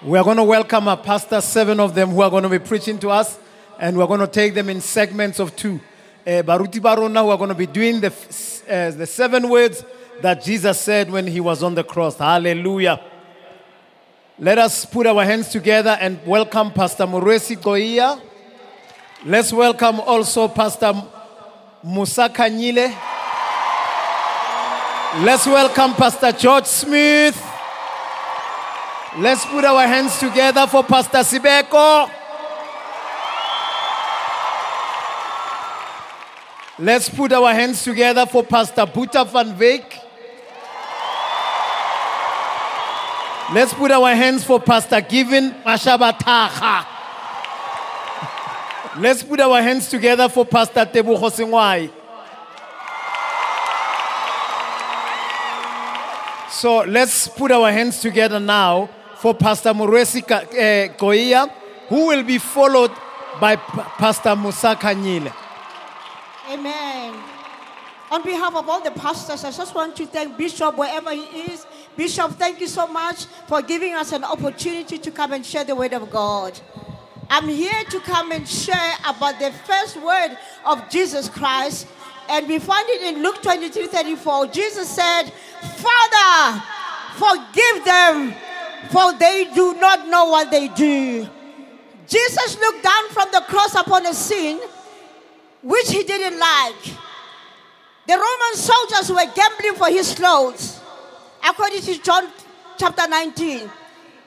We are going to welcome our pastor, seven of them, who are going to be preaching to us, and we're going to take them in segments of two. Uh, Baruti Barona, who are going to be doing the, uh, the seven words that Jesus said when he was on the cross. Hallelujah. Let us put our hands together and welcome Pastor Muresi Goia. Let's welcome also Pastor Musa Kanyile. Let's welcome Pastor George Smith. Let's put our hands together for Pastor Sibeko. Let's put our hands together for Pastor Buta van Veek. Let's put our hands for Pastor Given Mashabataha. Let's put our hands together for Pastor Tebu Hosingwai. So let's put our hands together now for Pastor Muresi eh, Koia, who will be followed by Pastor Musa Kanyile. Amen. On behalf of all the pastors, I just want to thank Bishop wherever he is. Bishop, thank you so much for giving us an opportunity to come and share the word of God. I'm here to come and share about the first word of Jesus Christ. And we find it in Luke 23 34. Jesus said, Father, forgive them, for they do not know what they do. Jesus looked down from the cross upon a scene which he didn't like. The Roman soldiers were gambling for his clothes, according to John chapter 19.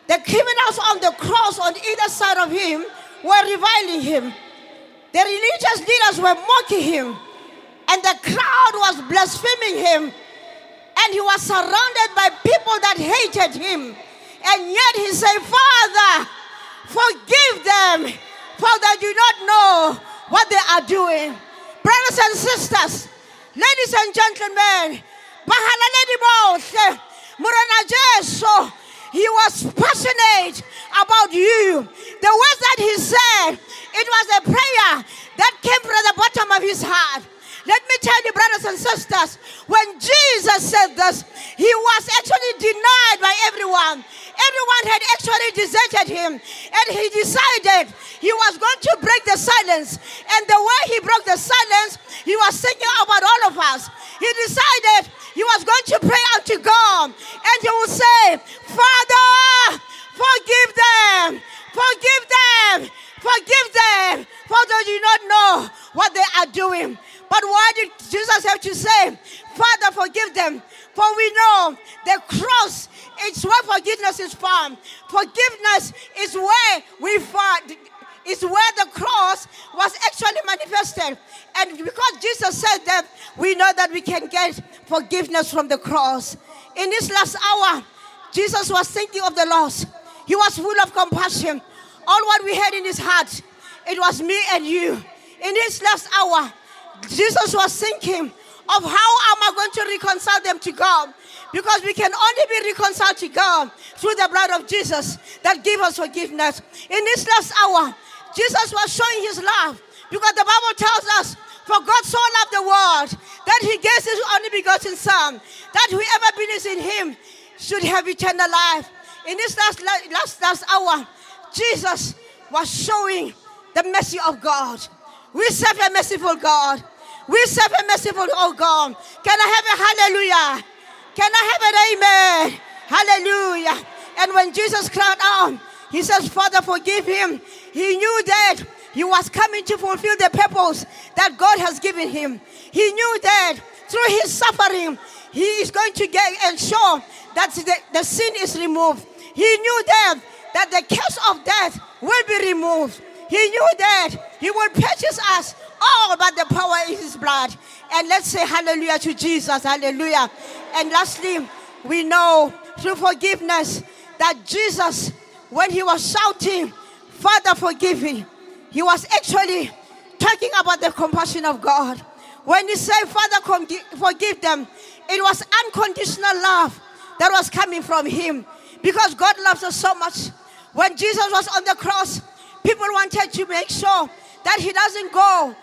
The criminals on the cross on either side of him were reviling him. The religious leaders were mocking him, and the crowd was blaspheming him. And he was surrounded by people that hated him. And yet he said, Father, forgive them, for they do not know what they are doing. Brothers and sisters, ladies and gentlemen, he was passionate about you. The words that he said, it was a prayer that came from the bottom of his heart. Let me tell you, brothers and sisters, when Jesus said this, he was actually denied by everyone. Everyone had actually deserted him, and he decided he was going to break the silence. And the way he broke the silence, he was thinking about all of us. He decided he was going to pray unto God, and he would say, Father, forgive them, forgive them, forgive them, for they do not know what they are doing. But why did Jesus have to say, Father, forgive them? For we know the cross is where forgiveness is found. Forgiveness is where we find is where the cross was actually manifested. And because Jesus said that, we know that we can get forgiveness from the cross. In this last hour, Jesus was thinking of the lost. He was full of compassion. All what we had in his heart, it was me and you. In this last hour, Jesus was thinking of how am I going to reconcile them to God? Because we can only be reconciled to God through the blood of Jesus that gives us forgiveness. In this last hour, Jesus was showing his love because the Bible tells us, For God so loved the world that he gave his only begotten Son, that whoever believes in him should have eternal life. In this last, last, last hour, Jesus was showing the mercy of God. We serve a merciful God. We serve a merciful oh God. Can I have a hallelujah? Can I have an amen? Hallelujah. And when Jesus cried out, he says, Father, forgive him. He knew that he was coming to fulfill the purpose that God has given him. He knew that through his suffering, he is going to get show that the, the sin is removed. He knew that, that the curse of death will be removed. He knew that he will purchase us all by the power in his blood. And let's say hallelujah to Jesus. Hallelujah. And lastly, we know through forgiveness that Jesus, when he was shouting, Father, forgive me, he was actually talking about the compassion of God. When he said, Father, forgive them, it was unconditional love that was coming from him because God loves us so much. When Jesus was on the cross, people wanted to make sure that he doesn't go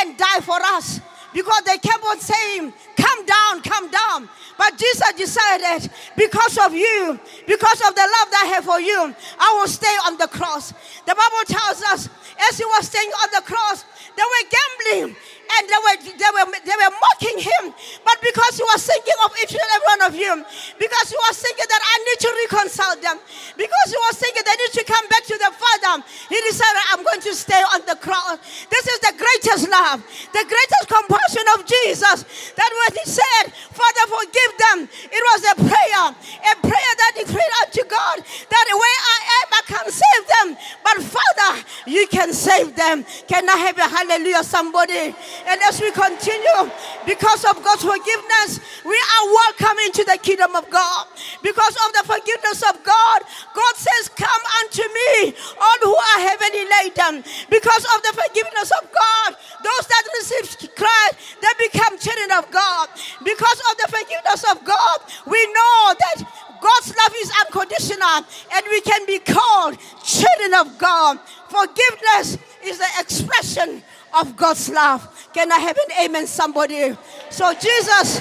and die for us because they kept on saying, Come down, come down. But Jesus decided, because of you, because of the love that I have for you, I will stay on the cross. The Bible tells us, as he was staying on the cross, they were gambling and they were, they were, they were mocking him. But because he was thinking of each and every one of you, because he was thinking that I need to reconcile them, because he was thinking they need to come back to the Father, he decided, I'm going to stay on the cross. This is the greatest love, the greatest compassion of Jesus. That when he said, Father, forgive them, it was a prayer, a prayer that he prayed unto God that where I am, I can save them. But Father, you can save them. Can I have a hallelujah, somebody? And as we continue, because of God's forgiveness, we are welcome into the kingdom of God. Because of the forgiveness of God, God says, Come unto me, all who are heavily laden. Because of the forgiveness of God, those that receive Christ, they become children of God. Because of the forgiveness of God, we know that God's love is unconditional and we can be called children of God. Forgiveness is the expression of God's love. Can I have an amen, somebody? So, Jesus,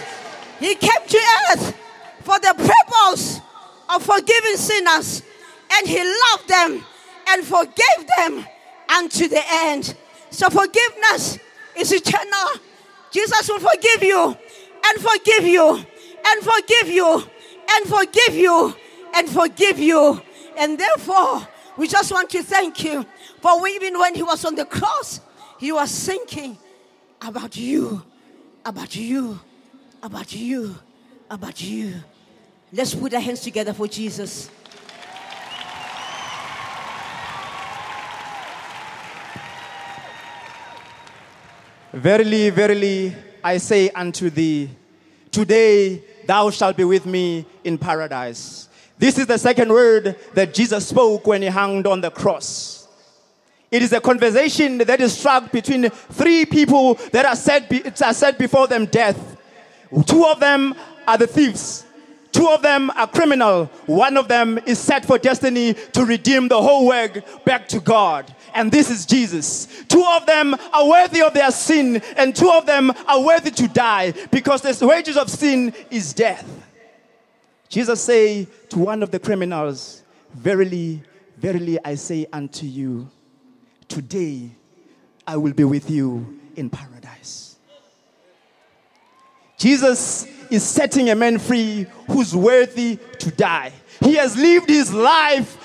He came to earth for the purpose of forgiving sinners, and He loved them and forgave them unto the end. So, forgiveness is eternal. Jesus will forgive you and forgive you and forgive you and forgive you and forgive you. And therefore, we just want to thank you for even when He was on the cross, He was thinking about you, about you, about you, about you. Let's put our hands together for Jesus. Verily, verily, I say unto thee, today thou shalt be with me in paradise. This is the second word that Jesus spoke when he hung on the cross. It is a conversation that is struck between three people that are set, be, are set before them death. Two of them are the thieves. Two of them are criminal. One of them is set for destiny to redeem the whole world back to God. And this is Jesus. Two of them are worthy of their sin, and two of them are worthy to die because the wages of sin is death. Jesus say to one of the criminals, Verily, verily I say unto you, today I will be with you in paradise. Jesus is setting a man free who's worthy to die. He has lived his life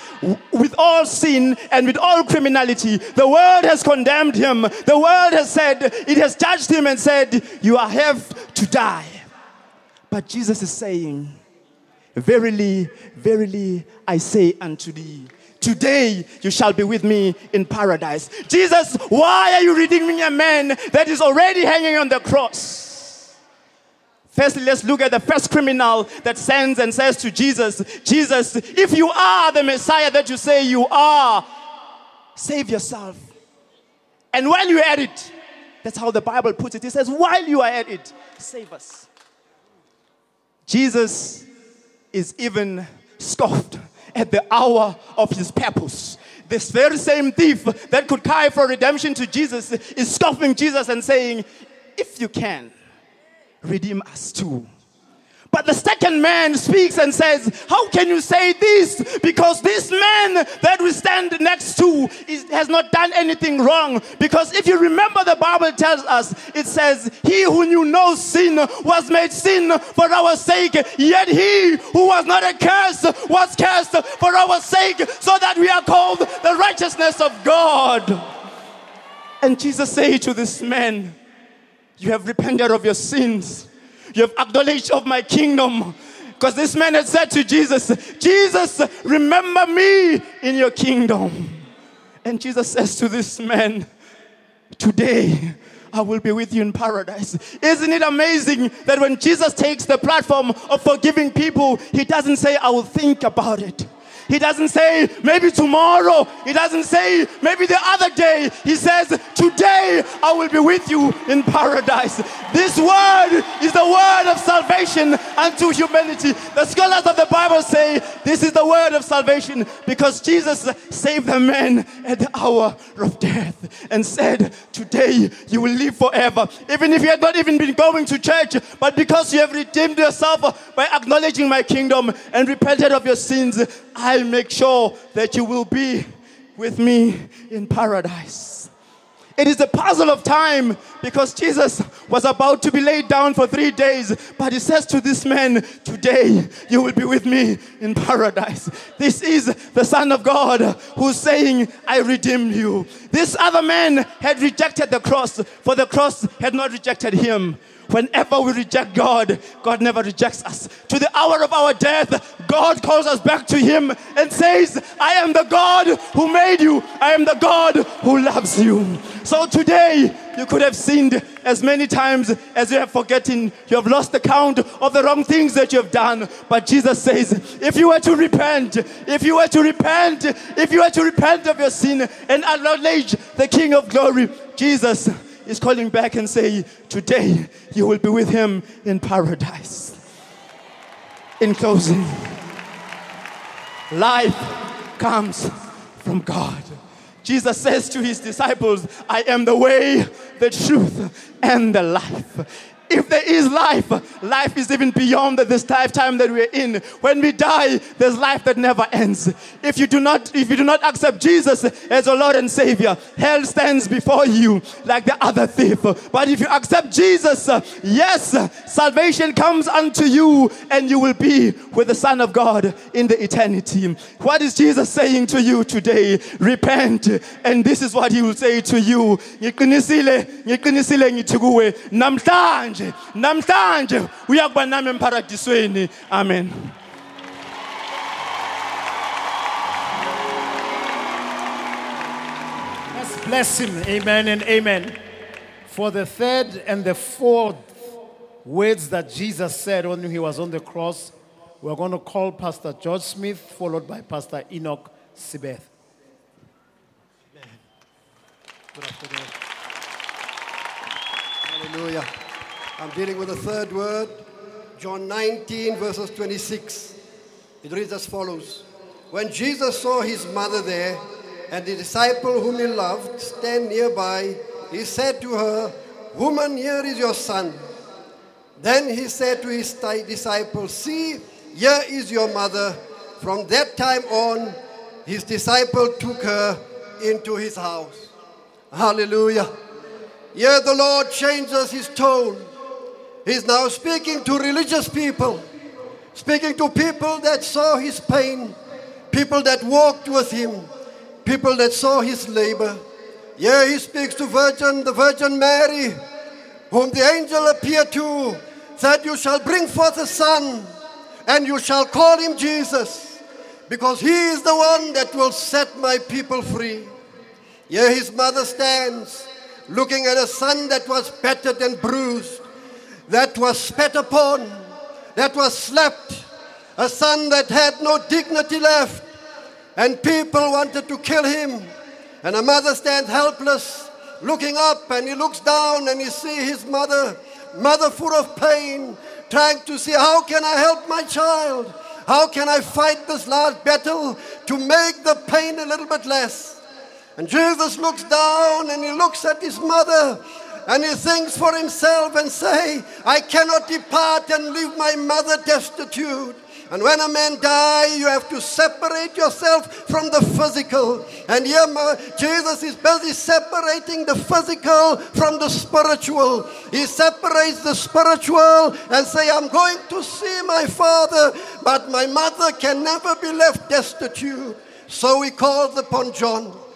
with all sin and with all criminality. The world has condemned him. The world has said, it has judged him and said, You are have to die. But Jesus is saying, Verily, verily, I say unto thee, Today you shall be with me in paradise. Jesus, why are you redeeming a man that is already hanging on the cross? Firstly, let's look at the first criminal that sends and says to Jesus, Jesus, if you are the Messiah that you say you are, save yourself. And while you're at it, that's how the Bible puts it. It says, while you are at it, save us. Jesus is even scoffed at the hour of his purpose. This very same thief that could cry for redemption to Jesus is scoffing Jesus and saying, If you can, redeem us too. But the second man speaks and says, How can you say this? Because this man that we stand next to is, has not done anything wrong. Because if you remember, the Bible tells us, it says, He who knew no sin was made sin for our sake, yet he who was not a curse was cursed for our sake, so that we are called the righteousness of God. And Jesus said to this man, You have repented of your sins you have acknowledged of my kingdom. Because this man had said to Jesus, Jesus, remember me in your kingdom. And Jesus says to this man, Today I will be with you in paradise. Isn't it amazing that when Jesus takes the platform of forgiving people, he doesn't say, I will think about it. He doesn't say maybe tomorrow. He doesn't say maybe the other day. He says, Today I will be with you in paradise. This word is the word of salvation unto humanity. The scholars of the Bible say this is the word of salvation because Jesus saved the man at the hour of death and said, Today you will live forever. Even if you had not even been going to church, but because you have redeemed yourself by acknowledging my kingdom and repented of your sins, I make sure that you will be with me in paradise. It is a puzzle of time because Jesus was about to be laid down for three days. But he says to this man, Today you will be with me in paradise. This is the Son of God who's saying, I redeemed you. This other man had rejected the cross, for the cross had not rejected him. Whenever we reject God, God never rejects us. To the hour of our death, God calls us back to Him and says, I am the God who made you. I am the God who loves you. So today, you could have sinned as many times as you have forgotten. You have lost the count of the wrong things that you have done. But Jesus says, if you were to repent, if you were to repent, if you were to repent of your sin and acknowledge the King of glory, Jesus is calling back and say, Today you will be with him in paradise. In closing, life comes from God. Jesus says to his disciples, I am the way, the truth, and the life. If there is life, life is even beyond this lifetime that we're in. When we die, there's life that never ends. If you do not, if you do not accept Jesus as your Lord and Savior, hell stands before you like the other thief. But if you accept Jesus, yes, salvation comes unto you, and you will be with the Son of God in the eternity. What is Jesus saying to you today? Repent, and this is what He will say to you. Kuwe, namhlanje namhlanje namhlanje uyakuba nami emparadisweni amen Let's bless him. Amen and amen. For the third and the fourth words that Jesus said when he was on the cross, we're going to call Pastor George Smith, followed by Pastor Enoch Sibeth. Good afternoon. Hallelujah. I'm dealing with the third word, John 19, verses 26. It reads as follows When Jesus saw his mother there and the disciple whom he loved stand nearby, he said to her, Woman, here is your son. Then he said to his disciples, See, here is your mother. From that time on, his disciple took her into his house. Hallelujah. Here the Lord changes his tone. He's now speaking to religious people, speaking to people that saw his pain, people that walked with him, people that saw his labor. Yeah, he speaks to Virgin, the Virgin Mary, whom the angel appeared to, said, You shall bring forth a son, and you shall call him Jesus, because he is the one that will set my people free. Yeah, his mother stands, looking at a son that was battered and bruised, that was spat upon, that was slapped, a son that had no dignity left, and people wanted to kill him. And a mother stands helpless, looking up, and he looks down and he sees his mother, mother full of pain, trying to see how can I help my child? How can I fight this last battle to make the pain a little bit less? And Jesus looks down and he looks at his mother and he thinks for himself and say, I cannot depart and leave my mother destitute. And when a man die, you have to separate yourself from the physical. And here Jesus is busy separating the physical from the spiritual. He separates the spiritual and say, I'm going to see my father, but my mother can never be left destitute. So he calls upon John.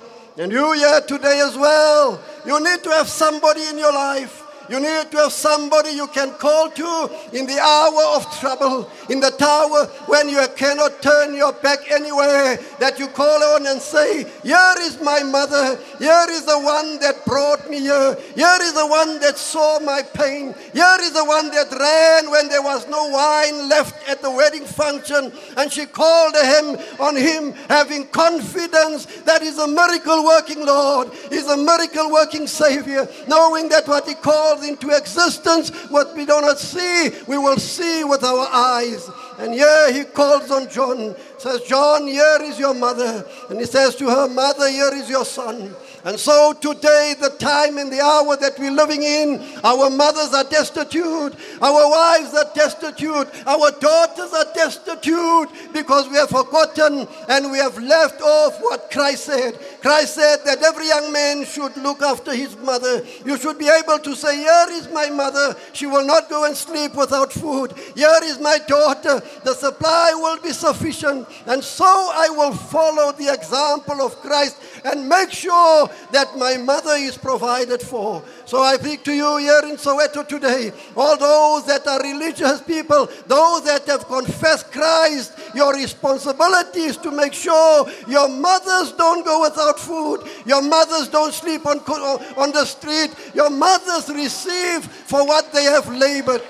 And you here today as well. You need to have somebody in your life. You need to have somebody you can call to in the hour of trouble, in the tower when you cannot turn your back anywhere, that you call on and say, Here is my mother. Here is the one that brought me here. Here is the one that saw my pain. Here is the one that ran when there was no wine left at the wedding function. And she called him on him, having confidence that he's a miracle working Lord, he's a miracle working Savior, knowing that what he into existence, what we do not see, we will see with our eyes. And here he calls on John, says, John, here is your mother. And he says to her, Mother, here is your son. And so today, the time and the hour that we're living in, our mothers are destitute, our wives are destitute, our daughters are destitute because we have forgotten and we have left off what Christ said. Christ said that every young man should look after his mother. You should be able to say, Here is my mother. She will not go and sleep without food. Here is my daughter. The supply will be sufficient. And so I will follow the example of Christ and make sure that my mother is provided for. So I speak to you here in Soweto today, all those that are religious people, those that have confessed Christ, your responsibility is to make sure your mothers don't go without food, your mothers don't sleep on, on the street, your mothers receive for what they have labored.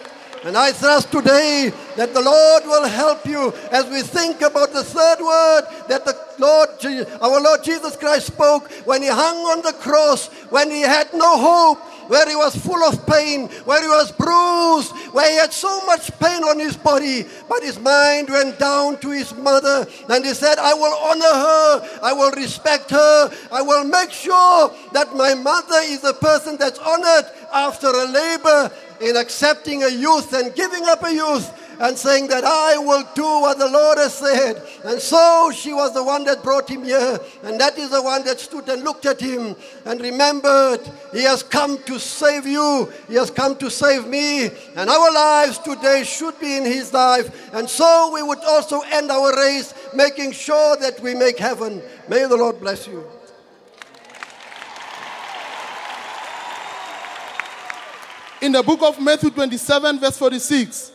And I trust today that the Lord will help you as we think about the third word that the Lord, our Lord Jesus Christ spoke when he hung on the cross, when he had no hope, where he was full of pain, where he was bruised, where he had so much pain on his body, but his mind went down to his mother and he said, I will honor her, I will respect her, I will make sure that my mother is a person that's honored after a labor in accepting a youth and giving up a youth and saying that I will do what the Lord has said. And so she was the one that brought him here. And that is the one that stood and looked at him and remembered he has come to save you. He has come to save me. And our lives today should be in his life. And so we would also end our race making sure that we make heaven. May the Lord bless you. In the book of Matthew 27, verse 46.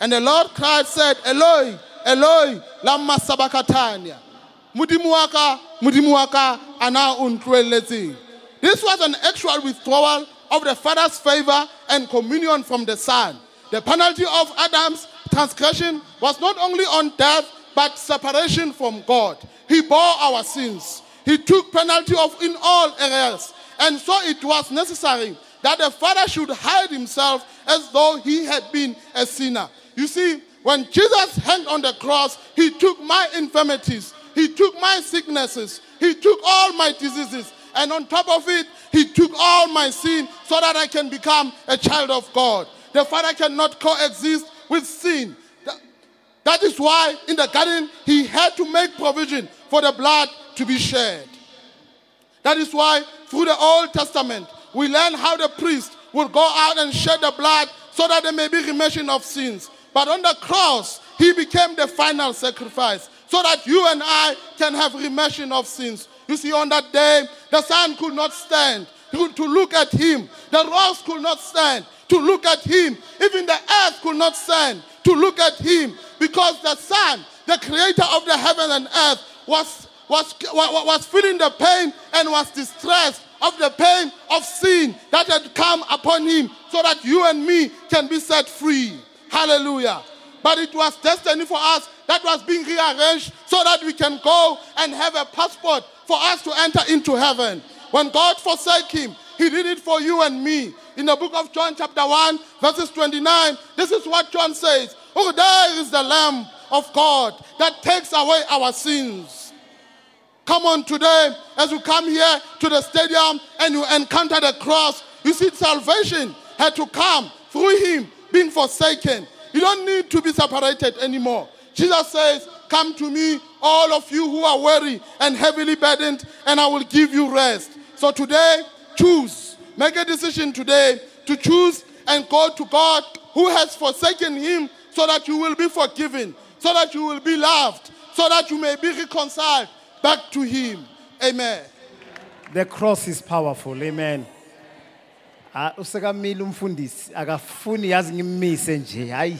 And the Lord cried, said, Eloi, Eloi, lama sabachthani. Mudimuaka, mudimuaka, ana untwelezi. This was an actual withdrawal of the Father's favor and communion from the Son. The penalty of Adam's transgression was not only on death, but separation from God. He bore our sins. He took penalty of in all areas. And so it was necessary that the Father should hide himself as though he had been a sinner. You see, when Jesus hung on the cross, he took my infirmities, he took my sicknesses, he took all my diseases, and on top of it, he took all my sin so that I can become a child of God. The Father cannot coexist with sin. That is why in the garden he had to make provision for the blood to be shed. That is why through the Old Testament we learn how the priest would go out and shed the blood so that there may be remission of sins. But on the cross, he became the final sacrifice so that you and I can have remission of sins. You see, on that day, the sun could not stand to look at him, the rocks could not stand to look at him, even the earth could not stand to look at him because the sun, the creator of the heaven and earth, was, was, was feeling the pain and was distressed of the pain of sin that had come upon him so that you and me can be set free. Hallelujah. But it was destiny for us that was being rearranged so that we can go and have a passport for us to enter into heaven. When God forsake him, he did it for you and me. In the book of John, chapter 1, verses 29, this is what John says Oh, there is the Lamb of God that takes away our sins. Come on today, as you come here to the stadium and you encounter the cross, you see salvation had to come through him being forsaken. You don't need to be separated anymore. Jesus says, Come to me, all of you who are weary and heavily burdened, and I will give you rest. So today, choose. Make a decision today to choose and go to God who has forsaken him so that you will be forgiven, so that you will be loved, so that you may be reconciled back to Him. Amen. The cross is powerful. Amen. Ah usekamile umfundisi akafuni yazi ngimmise nje hayi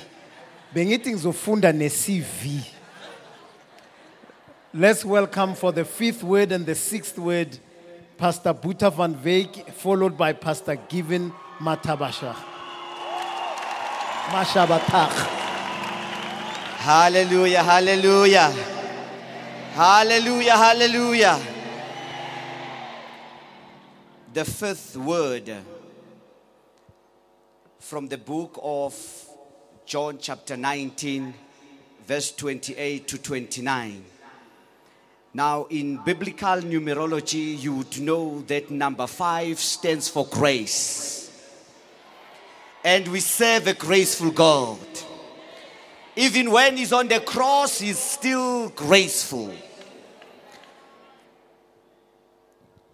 bengithi ngizofunda ne-CV Let's welcome for the fifth word and the sixth word Pastor Buta van Veek followed by Pastor Given Matabasha. Mashabatach. Hallelujah, hallelujah. Hallelujah, hallelujah. The fifth word from the book of John, chapter 19, verse 28 to 29. Now, in biblical numerology, you would know that number five stands for grace. And we serve a graceful God. Even when he's on the cross, he's still graceful.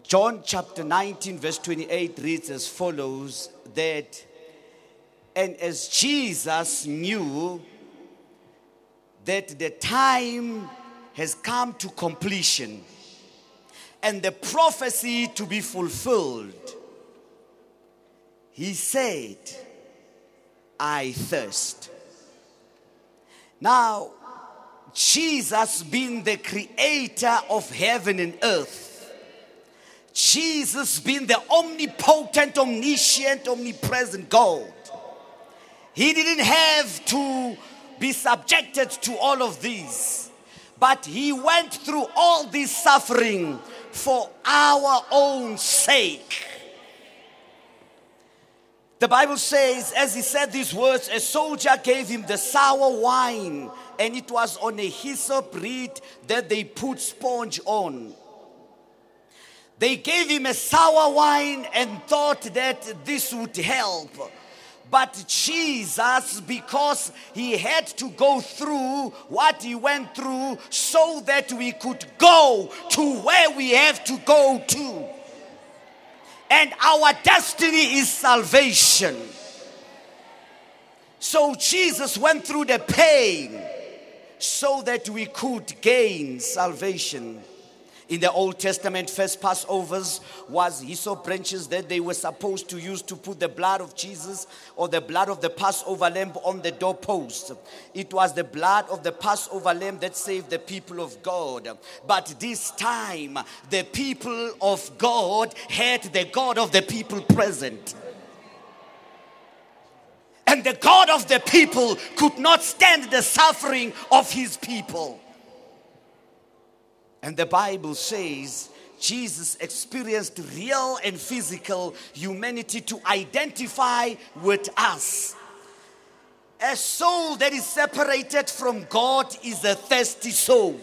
John chapter 19, verse 28 reads as follows that, and as Jesus knew that the time has come to completion and the prophecy to be fulfilled, he said, I thirst. Now, Jesus being the creator of heaven and earth, Jesus being the omnipotent, omniscient, omnipresent God, he didn't have to be subjected to all of these, but he went through all this suffering for our own sake. The Bible says, as he said these words, a soldier gave him the sour wine, and it was on a hyssop reed that they put sponge on. They gave him a sour wine and thought that this would help. But Jesus, because he had to go through what he went through so that we could go to where we have to go to. And our destiny is salvation. So Jesus went through the pain so that we could gain salvation. In the Old Testament, first Passovers was hyssop branches that they were supposed to use to put the blood of Jesus or the blood of the Passover lamb on the doorpost. It was the blood of the Passover lamb that saved the people of God. But this time, the people of God had the God of the people present. And the God of the people could not stand the suffering of his people. And the Bible says Jesus experienced real and physical humanity to identify with us. A soul that is separated from God is a thirsty soul.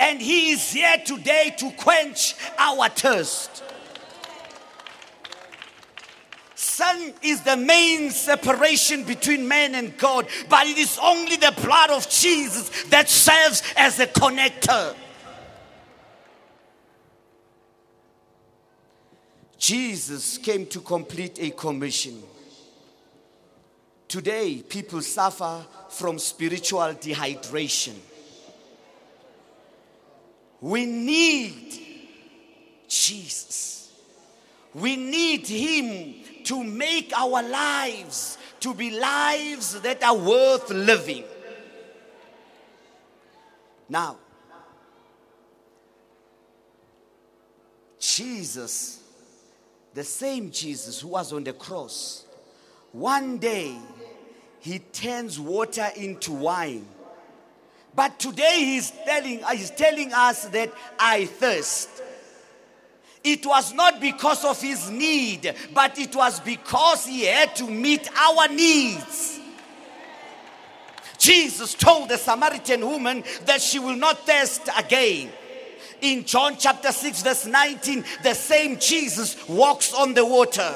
And He is here today to quench our thirst. Sin is the main separation between man and God, but it is only the blood of Jesus that serves as a connector. Jesus came to complete a commission. Today, people suffer from spiritual dehydration. We need Jesus. We need Him to make our lives to be lives that are worth living. Now, Jesus, the same Jesus who was on the cross, one day he turns water into wine. But today he's telling, he's telling us that I thirst. It was not because of his need, but it was because he had to meet our needs. Jesus told the Samaritan woman that she will not thirst again. In John chapter 6, verse 19, the same Jesus walks on the water.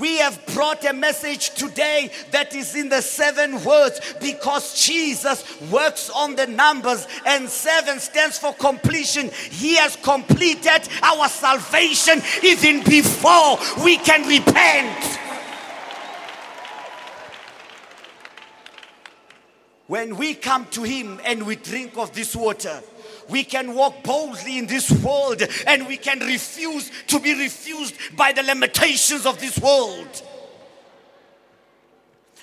We have brought a message today that is in the seven words because Jesus works on the numbers and seven stands for completion. He has completed our salvation even before we can repent. When we come to Him and we drink of this water, we can walk boldly in this world and we can refuse to be refused by the limitations of this world.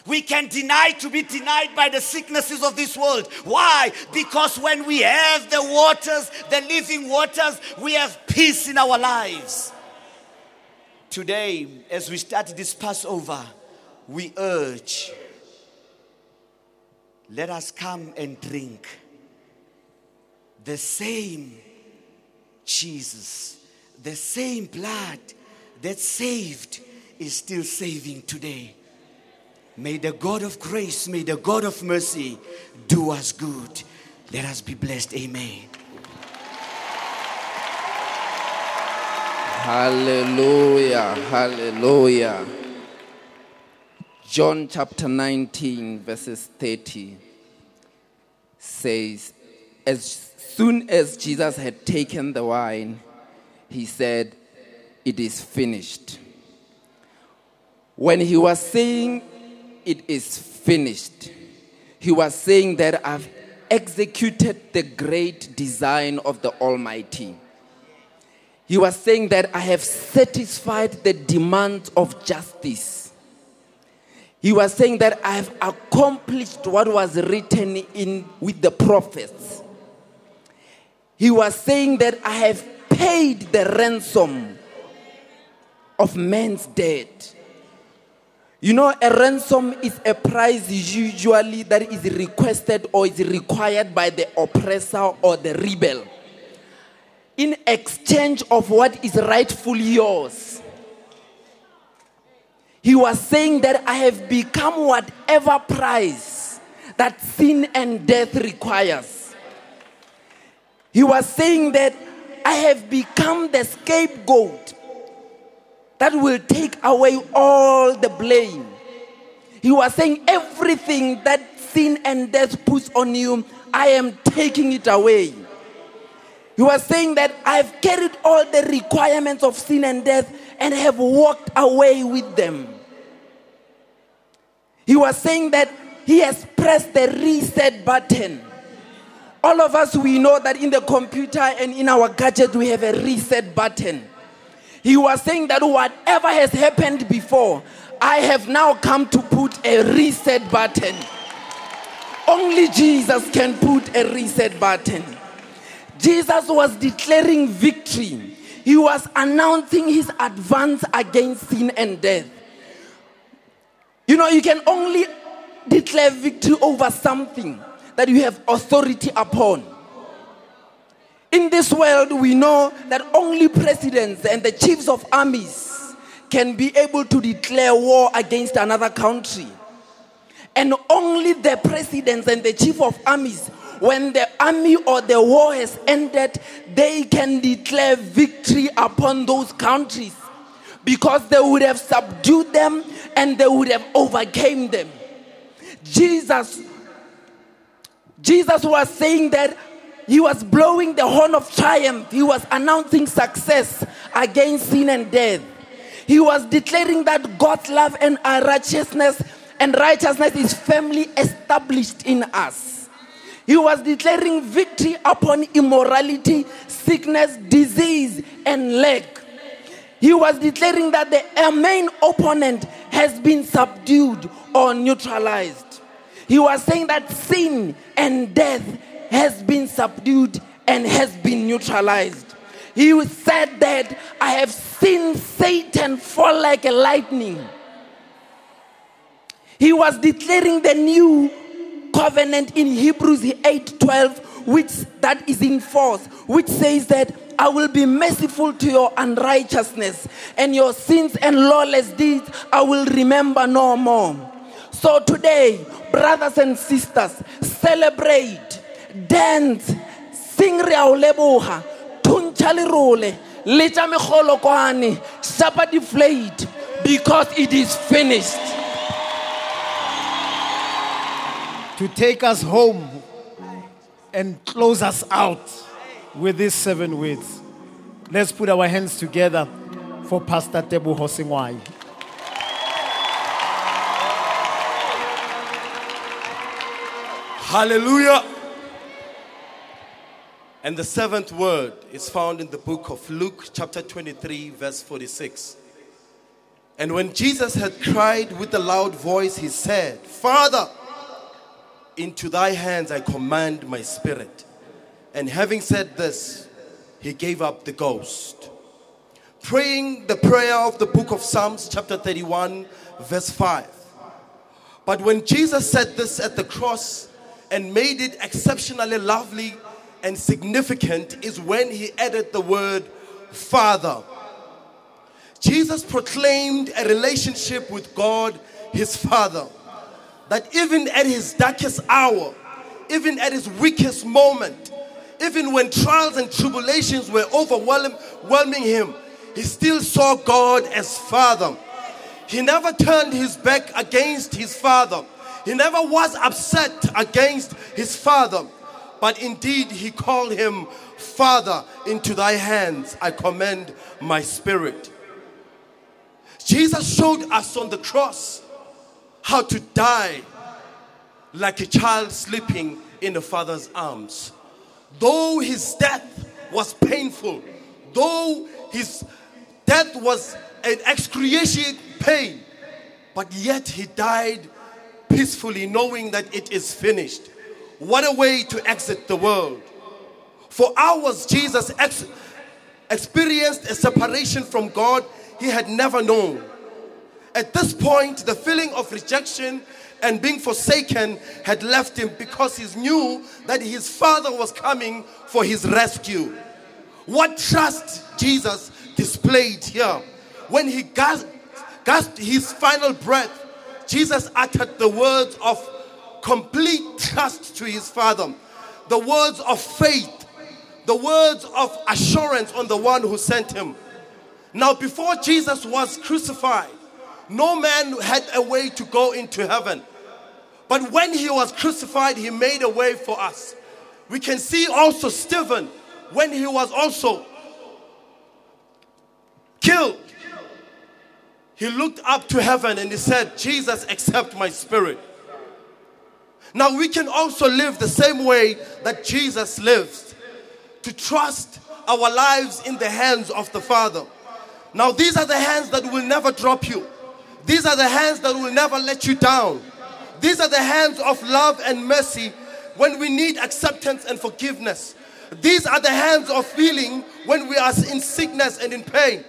We can deny to be denied by the sicknesses of this world. Why? Because when we have the waters, the living waters, we have peace in our lives. Today, as we start this Passover, we urge let us come and drink the same Jesus, the same blood that saved is still saving today. May the God of grace, may the God of mercy do us good. Let us be blessed. Amen. Hallelujah. Hallelujah. John chapter 19, verses 30 says, As soon as Jesus had taken the wine, he said, It is finished. When he was saying, It is finished, he was saying that I've executed the great design of the Almighty. He was saying that I have satisfied the demands of justice. He was saying that I have accomplished what was written in with the prophets. He was saying that I have paid the ransom of man's debt. You know, a ransom is a price usually that is requested or is required by the oppressor or the rebel in exchange of what is rightfully yours. He was saying that I have become whatever price that sin and death requires. He was saying that I have become the scapegoat that will take away all the blame. He was saying everything that sin and death puts on you, I am taking it away. He was saying that I've carried all the requirements of sin and death and have walked away with them. He was saying that he has pressed the reset button. All of us, we know that in the computer and in our gadget, we have a reset button. He was saying that whatever has happened before, I have now come to put a reset button. Only Jesus can put a reset button. Jesus was declaring victory. He was announcing his advance against sin and death. You know, you can only declare victory over something that you have authority upon. In this world, we know that only presidents and the chiefs of armies can be able to declare war against another country. And only the presidents and the chief of armies, when the army or the war has ended, they can declare victory upon those countries because they would have subdued them and they would have overcame them. Jesus Jesus was saying that he was blowing the horn of triumph. He was announcing success against sin and death. He was declaring that God's love and our righteousness and righteousness is firmly established in us. He was declaring victory upon immorality, sickness, disease, and lack. He was declaring that the main opponent has been subdued or neutralized. He was saying that sin and death has been subdued and has been neutralized. He said that I have seen Satan fall like a lightning. He was declaring the new covenant in Hebrews 8:12 which that is in force which says that I will be merciful to your unrighteousness and your sins and lawless deeds I will remember no more. So today, brothers and sisters, celebrate, dance, sing re a o leboga, thuntša lerole, letša deflate because it is finished. to take us home and close us out with these seven words. Let's put our hands together for Pastor Tebu Hosingwai. Hallelujah. And the seventh word is found in the book of Luke, chapter 23, verse 46. And when Jesus had cried with a loud voice, he said, Father, into thy hands I command my spirit. And having said this, he gave up the ghost. Praying the prayer of the book of Psalms, chapter 31, verse 5. But when Jesus said this at the cross and made it exceptionally lovely and significant, is when he added the word Father. Jesus proclaimed a relationship with God, his Father, that even at his darkest hour, even at his weakest moment, even when trials and tribulations were overwhelming him, he still saw God as Father. He never turned his back against his Father. He never was upset against his Father. But indeed, he called him Father, into thy hands I commend my spirit. Jesus showed us on the cross how to die like a child sleeping in the father's arms. Though his death was painful, though his death was an excruciating pain, but yet he died peacefully, knowing that it is finished. What a way to exit the world. For hours, Jesus ex- experienced a separation from God he had never known. At this point, the feeling of rejection and being forsaken had left him because he knew that his father was coming for his rescue. What trust Jesus displayed here. When he gasped his final breath, Jesus uttered the words of complete trust to his father, the words of faith, the words of assurance on the one who sent him. Now, before Jesus was crucified, no man had a way to go into heaven. But when he was crucified, he made a way for us. We can see also Stephen when he was also He looked up to heaven and he said, Jesus, accept my spirit. Now we can also live the same way that Jesus lives to trust our lives in the hands of the Father. Now, these are the hands that will never drop you, these are the hands that will never let you down. These are the hands of love and mercy when we need acceptance and forgiveness. These are the hands of healing when we are in sickness and in pain.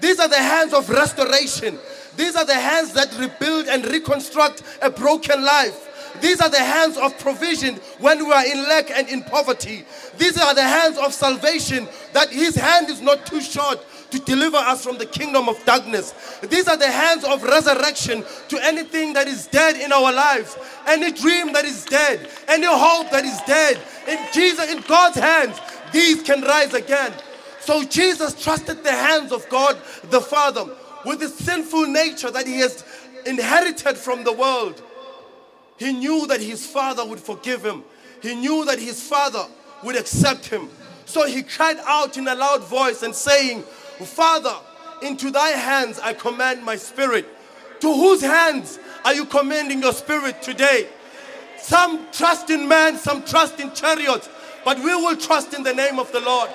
These are the hands of restoration. These are the hands that rebuild and reconstruct a broken life. These are the hands of provision when we are in lack and in poverty. These are the hands of salvation that His hand is not too short to deliver us from the kingdom of darkness. These are the hands of resurrection to anything that is dead in our lives, any dream that is dead, any hope that is dead. In Jesus, in God's hands, these can rise again. So Jesus trusted the hands of God the Father with the sinful nature that he has inherited from the world. He knew that his father would forgive him. He knew that his father would accept him. So he cried out in a loud voice and saying, Father, into thy hands I command my spirit. To whose hands are you commending your spirit today? Some trust in man, some trust in chariots, but we will trust in the name of the Lord.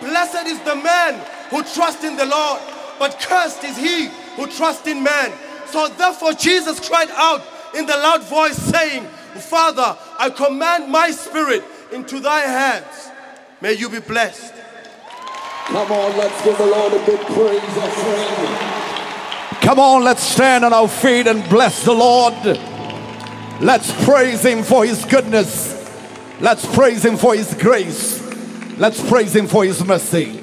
Blessed is the man who trusts in the Lord, but cursed is he who trusts in man. So therefore, Jesus cried out in the loud voice, saying, Father, I command my spirit into thy hands. May you be blessed. Come on, let's give the Lord a big praise offering. Come on, let's stand on our feet and bless the Lord. Let's praise Him for His goodness. Let's praise Him for His grace. Let's praise Him for His mercy.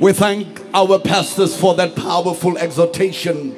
We thank our pastors for that powerful exhortation